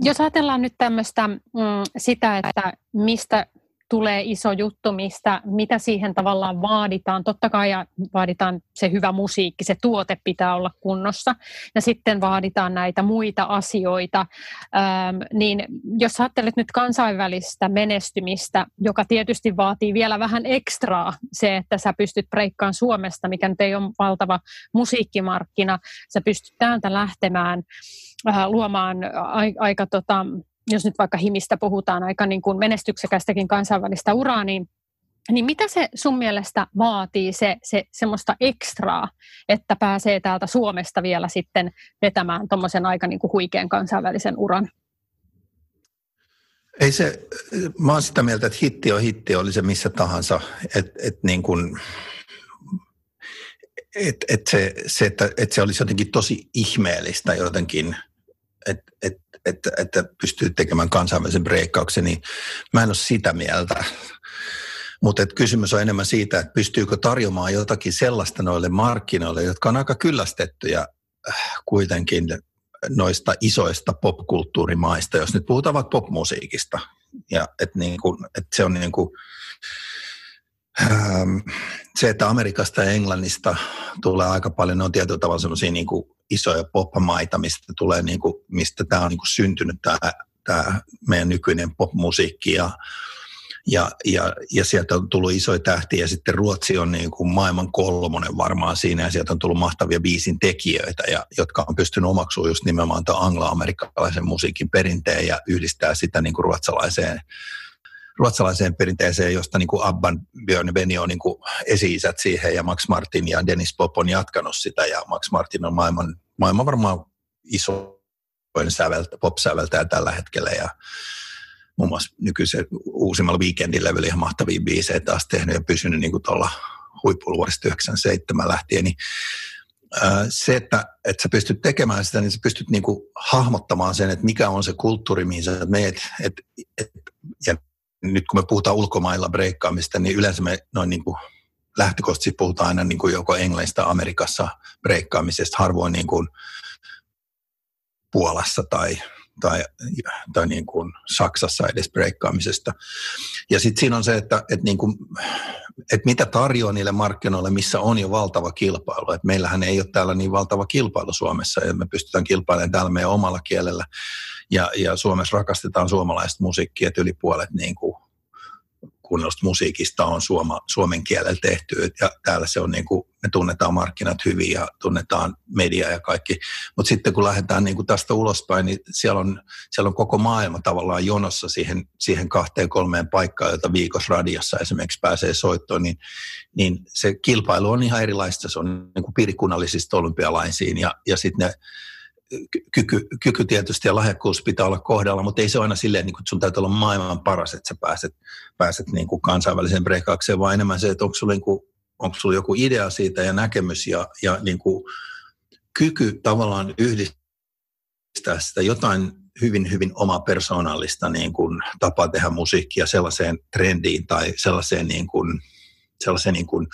Jos ajatellaan nyt tämmöistä mm, sitä, että mistä tulee iso juttu, mistä, mitä siihen tavallaan vaaditaan. Totta kai ja vaaditaan se hyvä musiikki, se tuote pitää olla kunnossa. Ja sitten vaaditaan näitä muita asioita. Ähm, niin jos ajattelet nyt kansainvälistä menestymistä, joka tietysti vaatii vielä vähän ekstraa, se, että sä pystyt breikkaamaan Suomesta, mikä nyt ei ole valtava musiikkimarkkina, sä pystyt täältä lähtemään äh, luomaan aika tota, jos nyt vaikka himistä puhutaan aika niin kuin menestyksekästäkin kansainvälistä uraa, niin niin mitä se sun mielestä vaatii, se, se semmoista ekstraa, että pääsee täältä Suomesta vielä sitten vetämään tuommoisen aika niin kuin huikean kansainvälisen uran?
Ei se, mä oon sitä mieltä, että hitti on hitti, oli se missä tahansa. Et, et niin kun, et, et se, se, että, et se olisi jotenkin tosi ihmeellistä jotenkin, että et, että, että pystyy tekemään kansainvälisen breikkauksen, niin mä en ole sitä mieltä. Mutta kysymys on enemmän siitä, että pystyykö tarjoamaan jotakin sellaista noille markkinoille, jotka on aika kyllästettyjä äh, kuitenkin noista isoista popkulttuurimaista, jos nyt puhutaan vaikka popmusiikista. Ja että niin että se on niin kuin, se, että Amerikasta ja Englannista tulee aika paljon, ne on tietyllä tavalla semmoisia niin isoja popmaita, mistä tulee niin kuin, mistä tämä on niin kuin syntynyt tämä, tämä meidän nykyinen popmusiikki ja, ja, ja, ja sieltä on tullut isoja tähtiä ja sitten Ruotsi on niin kuin maailman kolmonen varmaan siinä ja sieltä on tullut mahtavia biisin tekijöitä, ja, jotka on pystynyt omaksumaan just nimenomaan tämän anglo-amerikkalaisen musiikin perinteen ja yhdistää sitä niin kuin ruotsalaiseen ruotsalaiseen perinteeseen, josta niin kuin Abban, Björn Benny on niin kuin esi-isät siihen ja Max Martin ja Dennis Pop on jatkanut sitä ja Max Martin on maailman, maailman varmaan iso säveltä, pop-säveltäjä tällä hetkellä ja muun muassa nykyisen uusimmalla weekendin ihan mahtavia biisejä taas tehnyt ja pysynyt niin kuin tuolla huipulla vuodesta 97 lähtien, niin se, että, että sä pystyt tekemään sitä, niin sä pystyt kuin hahmottamaan sen, että mikä on se kulttuuri, mihin sä meet, et, et, ja nyt kun me puhutaan ulkomailla breikkaamista, niin yleensä me noin niin kuin lähtökohtaisesti puhutaan aina niin kuin joko Englannista Amerikassa breikkaamisesta, harvoin niin kuin Puolassa tai, tai, tai niin kuin Saksassa edes breikkaamisesta. Ja sitten siinä on se, että, että, niin kuin, että mitä tarjoaa niille markkinoille, missä on jo valtava kilpailu. Että meillähän ei ole täällä niin valtava kilpailu Suomessa ja me pystytään kilpailemaan täällä meidän omalla kielellä. Ja, ja Suomessa rakastetaan suomalaista musiikkia, että yli puolet niin kuin kunnollisesta musiikista on suoma, suomen kielellä tehty. Ja täällä se on niin kuin, me tunnetaan markkinat hyvin ja tunnetaan media ja kaikki. Mutta sitten kun lähdetään niin kuin tästä ulospäin, niin siellä on, siellä on koko maailma tavallaan jonossa siihen, siihen kahteen kolmeen paikkaan, jota viikossa radiossa esimerkiksi pääsee soittoon, niin, niin se kilpailu on ihan erilaista. Se on niin kuin piirikunnallisista olympialaisiin ja, ja sitten ne kyky, kyky tietysti ja lahjakkuus pitää olla kohdalla, mutta ei se aina silleen, niin kuin, että sun täytyy olla maailman paras, että sä pääset, pääset niin kuin kansainväliseen breikkaukseen, vaan enemmän se, että onko sulla, niin kuin, onko sulla joku idea siitä ja näkemys ja, ja niin kuin, kyky tavallaan yhdistää sitä jotain hyvin, hyvin oma persoonallista niin kuin, tapaa tehdä musiikkia sellaiseen trendiin tai sellaiseen, niin kuin, sellaiseen niin kuin,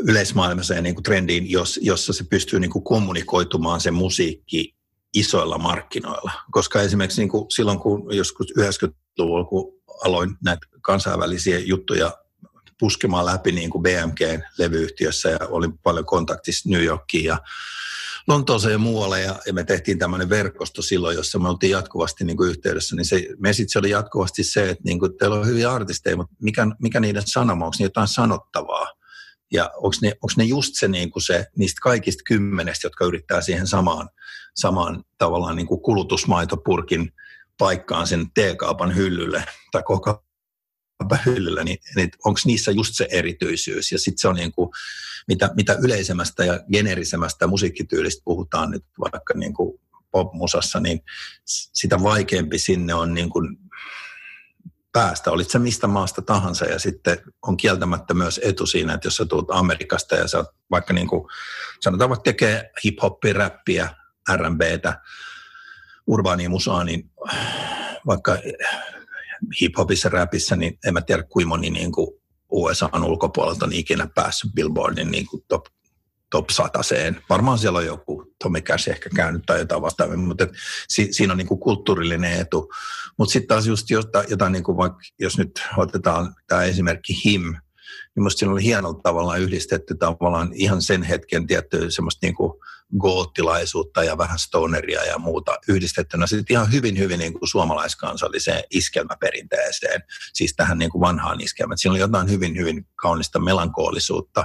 yleismaailmassa niin kuin trendiin, jos, jossa se pystyy niin kuin kommunikoitumaan se musiikki isoilla markkinoilla. Koska esimerkiksi niin kuin silloin, kun joskus 90-luvulla, kun aloin näitä kansainvälisiä juttuja puskemaan läpi niin kuin BMG-levyyhtiössä ja olin paljon kontaktissa New Yorkiin ja Lontooseen ja muualle ja, ja me tehtiin tämmöinen verkosto silloin, jossa me oltiin jatkuvasti niin kuin yhteydessä, niin se message oli jatkuvasti se, että niin kuin, teillä on hyviä artisteja, mutta mikä, mikä niiden sanoma, onko jotain sanottavaa? Ja onko ne, onko ne just se, niin kuin se niistä kaikista kymmenestä, jotka yrittää siihen samaan, samaan tavallaan niin kuin kulutusmaitopurkin paikkaan sen teekaupan hyllylle tai koko hyllyllä, niin, niin onko niissä just se erityisyys. Ja sitten se on niin kuin, mitä, mitä yleisemmästä ja generisemmästä musiikkityylistä puhutaan nyt vaikka niin kuin popmusassa, niin sitä vaikeampi sinne on niin kuin päästä, olit se mistä maasta tahansa ja sitten on kieltämättä myös etu siinä, että jos sä tulet Amerikasta ja sä vaikka niin kuin, sanotaan vaikka tekee hip-hoppia, räppiä, R&Btä, urbaania musaa, niin vaikka hip-hopissa, räpissä, niin en mä tiedä kuinka moni niin kuin USAn ulkopuolelta on ikinä päässyt Billboardin niin kuin top, top 100 Varmaan siellä on joku Tommy Cash ehkä käynyt tai jotain vastaavaa, mutta et, si, siinä on niin kuin kulttuurillinen etu. Mutta sitten taas just jotain, jotain niin kuin vaikka, jos nyt otetaan tämä esimerkki Him, niin musta siinä oli hienolla tavalla yhdistetty tavallaan ihan sen hetken tiettyä semmoista niin kuin goottilaisuutta ja vähän stoneria ja muuta yhdistettynä sitten ihan hyvin, hyvin niin kuin suomalaiskansalliseen iskelmäperinteeseen, siis tähän niin kuin vanhaan iskelmään. Siinä oli jotain hyvin, hyvin kaunista melankolisuutta,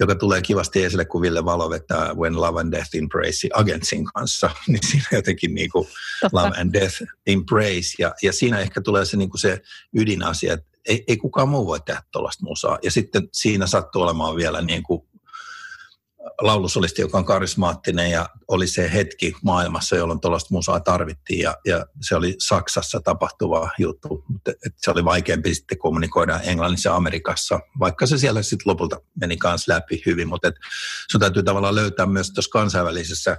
joka tulee kivasti esille, kun Ville Valo vetää When Love and Death Embrace Agentsin kanssa, niin siinä jotenkin niin kuin Love and Death Embrace, ja, ja siinä ehkä tulee se, niin kuin se ydinasia, että ei, ei kukaan muu voi tehdä tuollaista musaa. Ja sitten siinä sattuu olemaan vielä niin kuin laulusolisti, joka on karismaattinen ja oli se hetki maailmassa, jolloin tuollaista musaa tarvittiin ja, ja se oli Saksassa tapahtuva juttu. Et, se oli vaikeampi sitten kommunikoida Englannissa ja Amerikassa, vaikka se siellä sitten lopulta meni kanssa läpi hyvin, mutta sun täytyy tavallaan löytää myös tuossa kansainvälisessä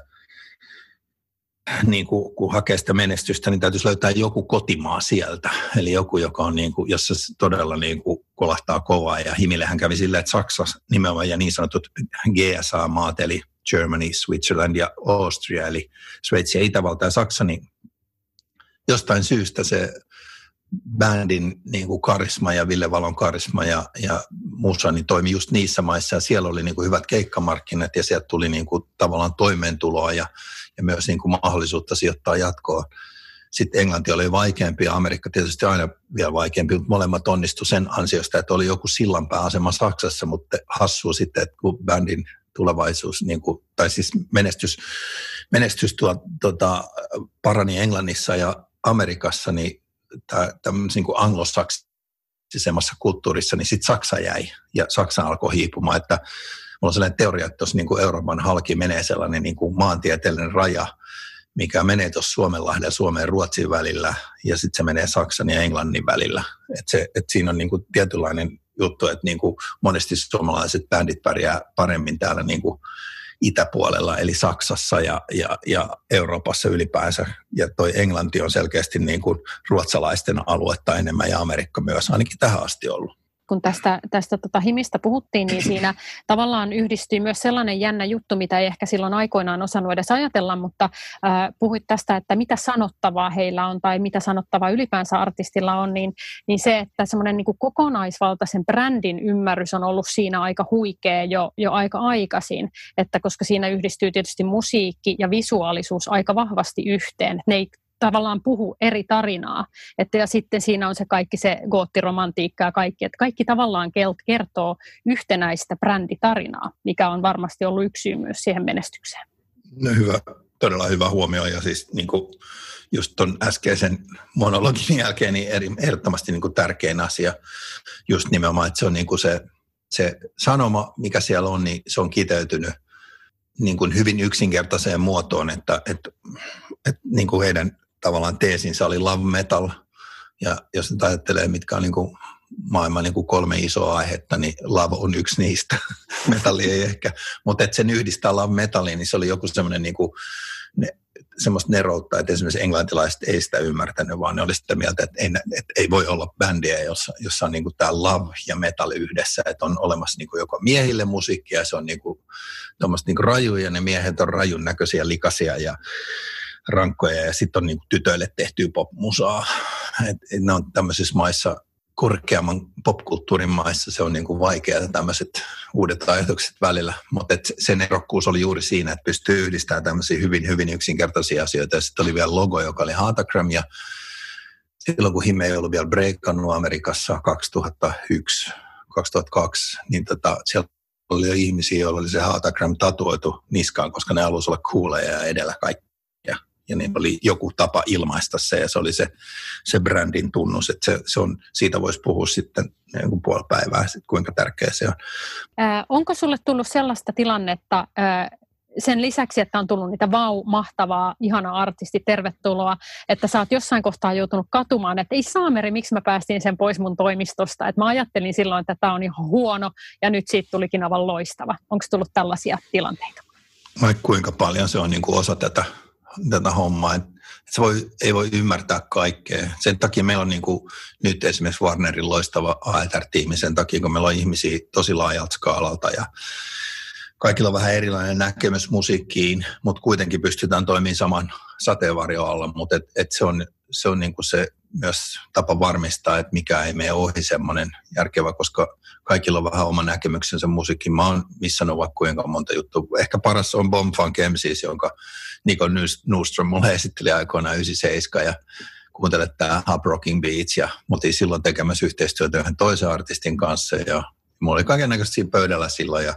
niin kuin, kun hakee sitä menestystä, niin täytyisi löytää joku kotimaa sieltä. Eli joku, joka on niin kuin, jossa todella niin kuin kolahtaa kovaa. Ja Himillehän kävi sillä, että Saksa nimenomaan ja niin sanotut GSA-maat, eli Germany, Switzerland ja Austria, eli Sveitsi ja Itävalta ja Saksa, niin jostain syystä se bändin niin kuin karisma ja Ville Valon karisma ja, ja musa niin toimi just niissä maissa ja siellä oli niin kuin hyvät keikkamarkkinat ja sieltä tuli niin kuin tavallaan toimeentuloa ja, ja myös niin kuin mahdollisuutta sijoittaa jatkoa. Sitten Englanti oli vaikeampi ja Amerikka tietysti aina vielä vaikeampi, mutta molemmat onnistu sen ansiosta, että oli joku sillanpääasema Saksassa, mutta hassuu sitten, että kun bändin tulevaisuus, niin kuin, tai siis menestys, menestys tuo, tota, parani Englannissa ja Amerikassa, niin tämmöisen niin anglosaksisemmassa kulttuurissa, niin sitten Saksa jäi ja Saksa alkoi hiipumaan, että mulla on sellainen teoria, että tuossa niin Euroopan halki menee sellainen niin kuin maantieteellinen raja, mikä menee tuossa Suomenlahden ja Suomen ja Ruotsin välillä ja sitten se menee Saksan ja Englannin välillä. Et se, et siinä on niin kuin tietynlainen juttu, että niin kuin monesti suomalaiset bändit pärjää paremmin täällä niin kuin itäpuolella, eli Saksassa ja, ja, ja Euroopassa ylipäänsä. Ja toi Englanti on selkeästi niin kuin ruotsalaisten aluetta enemmän ja Amerikka myös, ainakin tähän asti ollut
kun tästä, tästä tota himistä puhuttiin, niin siinä tavallaan yhdistyi myös sellainen jännä juttu, mitä ei ehkä silloin aikoinaan osannut edes ajatella, mutta äh, puhuit tästä, että mitä sanottavaa heillä on tai mitä sanottavaa ylipäänsä artistilla on, niin, niin se, että semmoinen niin kokonaisvaltaisen brändin ymmärrys on ollut siinä aika huikea jo, jo aika aikaisin, että koska siinä yhdistyy tietysti musiikki ja visuaalisuus aika vahvasti yhteen. Ne ei tavallaan puhu eri tarinaa. Että ja sitten siinä on se kaikki se goottiromantiikka ja kaikki, että kaikki tavallaan kertoo yhtenäistä bränditarinaa, mikä on varmasti ollut yksi syy myös siihen menestykseen.
No hyvä, todella hyvä huomio ja siis niin kuin just tuon äskeisen monologin jälkeen niin ehdottomasti niin kuin tärkein asia just nimenomaan, että se on niin kuin se, se sanoma, mikä siellä on, niin se on kiteytynyt niin kuin hyvin yksinkertaiseen muotoon, että, että, että niin kuin heidän tavallaan teesinsä oli love metal. Ja jos nyt ajattelee, mitkä on niin kuin maailman niin kuin kolme isoa aihetta, niin love on yksi niistä. Metalli ei ehkä. Mutta että sen yhdistää love metalliin, niin se oli joku semmoinen niin kuin, ne, semmoista neroutta, että esimerkiksi englantilaiset ei sitä ymmärtänyt, vaan ne oli sitä mieltä, että ei, että ei voi olla bändiä, jossa, jossa on niin kuin tämä love ja metal yhdessä, että on olemassa niin kuin joko miehille musiikkia, se on niin kuin, niin kuin rajuja, ja ne miehet on rajun näköisiä, likaisia ja rankkoja ja sitten on niin tytöille tehtyä popmusaa. Et, et ne on tämmöisissä maissa, korkeamman popkulttuurin maissa se on niin kuin vaikeaa tämmöiset uudet ajatukset välillä, mutta sen erokkuus oli juuri siinä, että pystyy yhdistämään tämmöisiä hyvin, hyvin yksinkertaisia asioita. Ja sitten oli vielä logo, joka oli Hatagram ja silloin kun Hime ei ollut vielä breikannut Amerikassa 2001, 2002, niin tota, siellä oli jo ihmisiä, joilla oli se Hatagram tatuoitu niskaan, koska ne halusivat olla cooleja ja edellä kaikki ja niin oli joku tapa ilmaista se ja se oli se, se brändin tunnus, että se, se on, siitä voisi puhua sitten niin puoli päivää, että kuinka tärkeä se on.
Ää, onko sulle tullut sellaista tilannetta, ää, sen lisäksi, että on tullut niitä vau, mahtavaa, ihana artisti, tervetuloa, että sä oot jossain kohtaa joutunut katumaan, että ei saameri, miksi mä päästin sen pois mun toimistosta. Että mä ajattelin silloin, että tämä on ihan huono ja nyt siitä tulikin aivan loistava. Onko tullut tällaisia tilanteita?
Vaikka kuinka paljon se on niin kuin osa tätä tätä hommaa. Et se voi, ei voi ymmärtää kaikkea. Sen takia meillä on niin kuin nyt esimerkiksi Warnerin loistava AETR-tiimi sen takia, kun meillä on ihmisiä tosi laajalta skaalalta ja kaikilla on vähän erilainen näkemys musiikkiin, mutta kuitenkin pystytään toimimaan saman sateenvarjo alla, mutta et, et se on, se, on niinku se myös tapa varmistaa, että mikä ei mene ohi semmoinen järkevä, koska kaikilla on vähän oma näkemyksensä musiikkiin. Mä oon missannut vaikka kuinka monta juttua. Ehkä paras on Bomb Funk MCs, jonka Nico Newström mulle esitteli aikoinaan 97 ja kuuntelet tämä Hub Rocking Beats ja me oltiin silloin tekemässä yhteistyötä yhden toisen artistin kanssa ja mulla oli kaiken näköistä siinä pöydällä silloin ja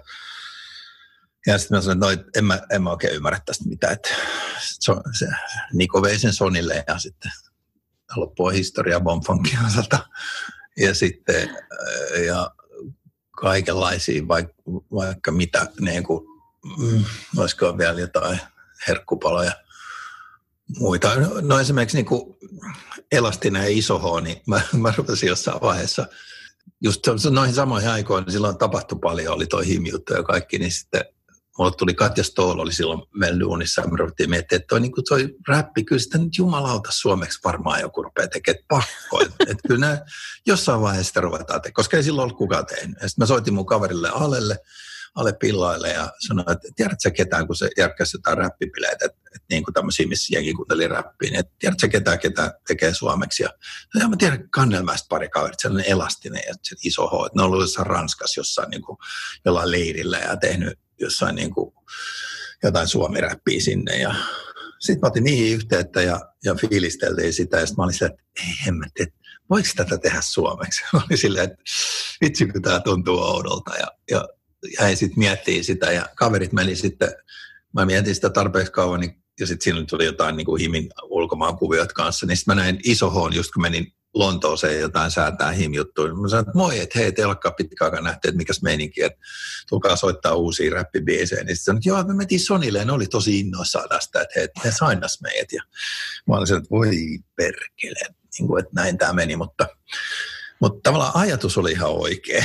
ja sitten mä sanoin, että no, en, mä, en mä oikein ymmärrä tästä mitään. Että se, se, Niko vei sen Sonille ja sitten loppui historia Bonfunkin osalta. Ja sitten ja kaikenlaisia, vaikka, vaikka mitä, niin kuin, mm, olisiko vielä jotain herkkupaloja muita. No esimerkiksi niin kuin elastinen ja iso H, niin mä, mä rupesin jossain vaiheessa, just noihin samoihin aikoihin, niin silloin tapahtui paljon, oli toi himjuttu ja kaikki, niin sitten mulle tuli Katja Stoll, oli silloin meillä duunissa, ja me ruvettiin miettimään, että toi, niin kuin toi räppi, kyllä sitä nyt jumalauta suomeksi varmaan joku rupeaa tekemään pakko. Että et kyllä nämä jossain vaiheessa sitä ruvetaan tekemään, koska ei silloin ollut kukaan tehnyt. Ja sitten mä soitin mun kaverille Alelle, Ale Pillaille ja sanoin, että tiedätkö ketään, kun se järkkäsi jotain räppipileitä, että, että niin kuin tämmöisiä, missä jengi kuunteli räppiä, niin että tiedätkö ketään, ketä tekee suomeksi. Ja, ja mä tiedän Kannelmäistä pari kaverit, sellainen elastinen ja se iso H, että ne on ollut jossain Ranskassa jossain niin kuin, jollain leirillä ja tehnyt jossain niin kuin, jotain suomiräppiä sinne ja sitten mä otin niihin yhteyttä ja, ja fiilisteltiin sitä ja sitten mä olin sillä, että ei hemmetti, että voiko tätä tehdä suomeksi? Mä olin silleen, että vitsi kun tämä tuntuu oudolta ja, ja jäin sitten miettimään sitä ja kaverit meni sitten, mä mietin sitä tarpeeksi kauan niin, ja sitten siinä tuli jotain niin kuin himin ulkomaan kuviot kanssa, niin sitten mä näin iso hoon just kun menin Lontooseen jotain säätää him-juttuja. Mä sanoin, että moi, että hei, te pitkään aikaa nähty, että mikäs meininki, että tulkaa soittaa uusia räppibiisejä. Niin sitten että joo, me mentiin Sonille ja ne oli tosi innoissaan tästä, että hei, ne sainas meidät. Ja mä olin että voi perkele, niin kuin, että näin tämä meni, mutta, mutta tavallaan ajatus oli ihan oikea.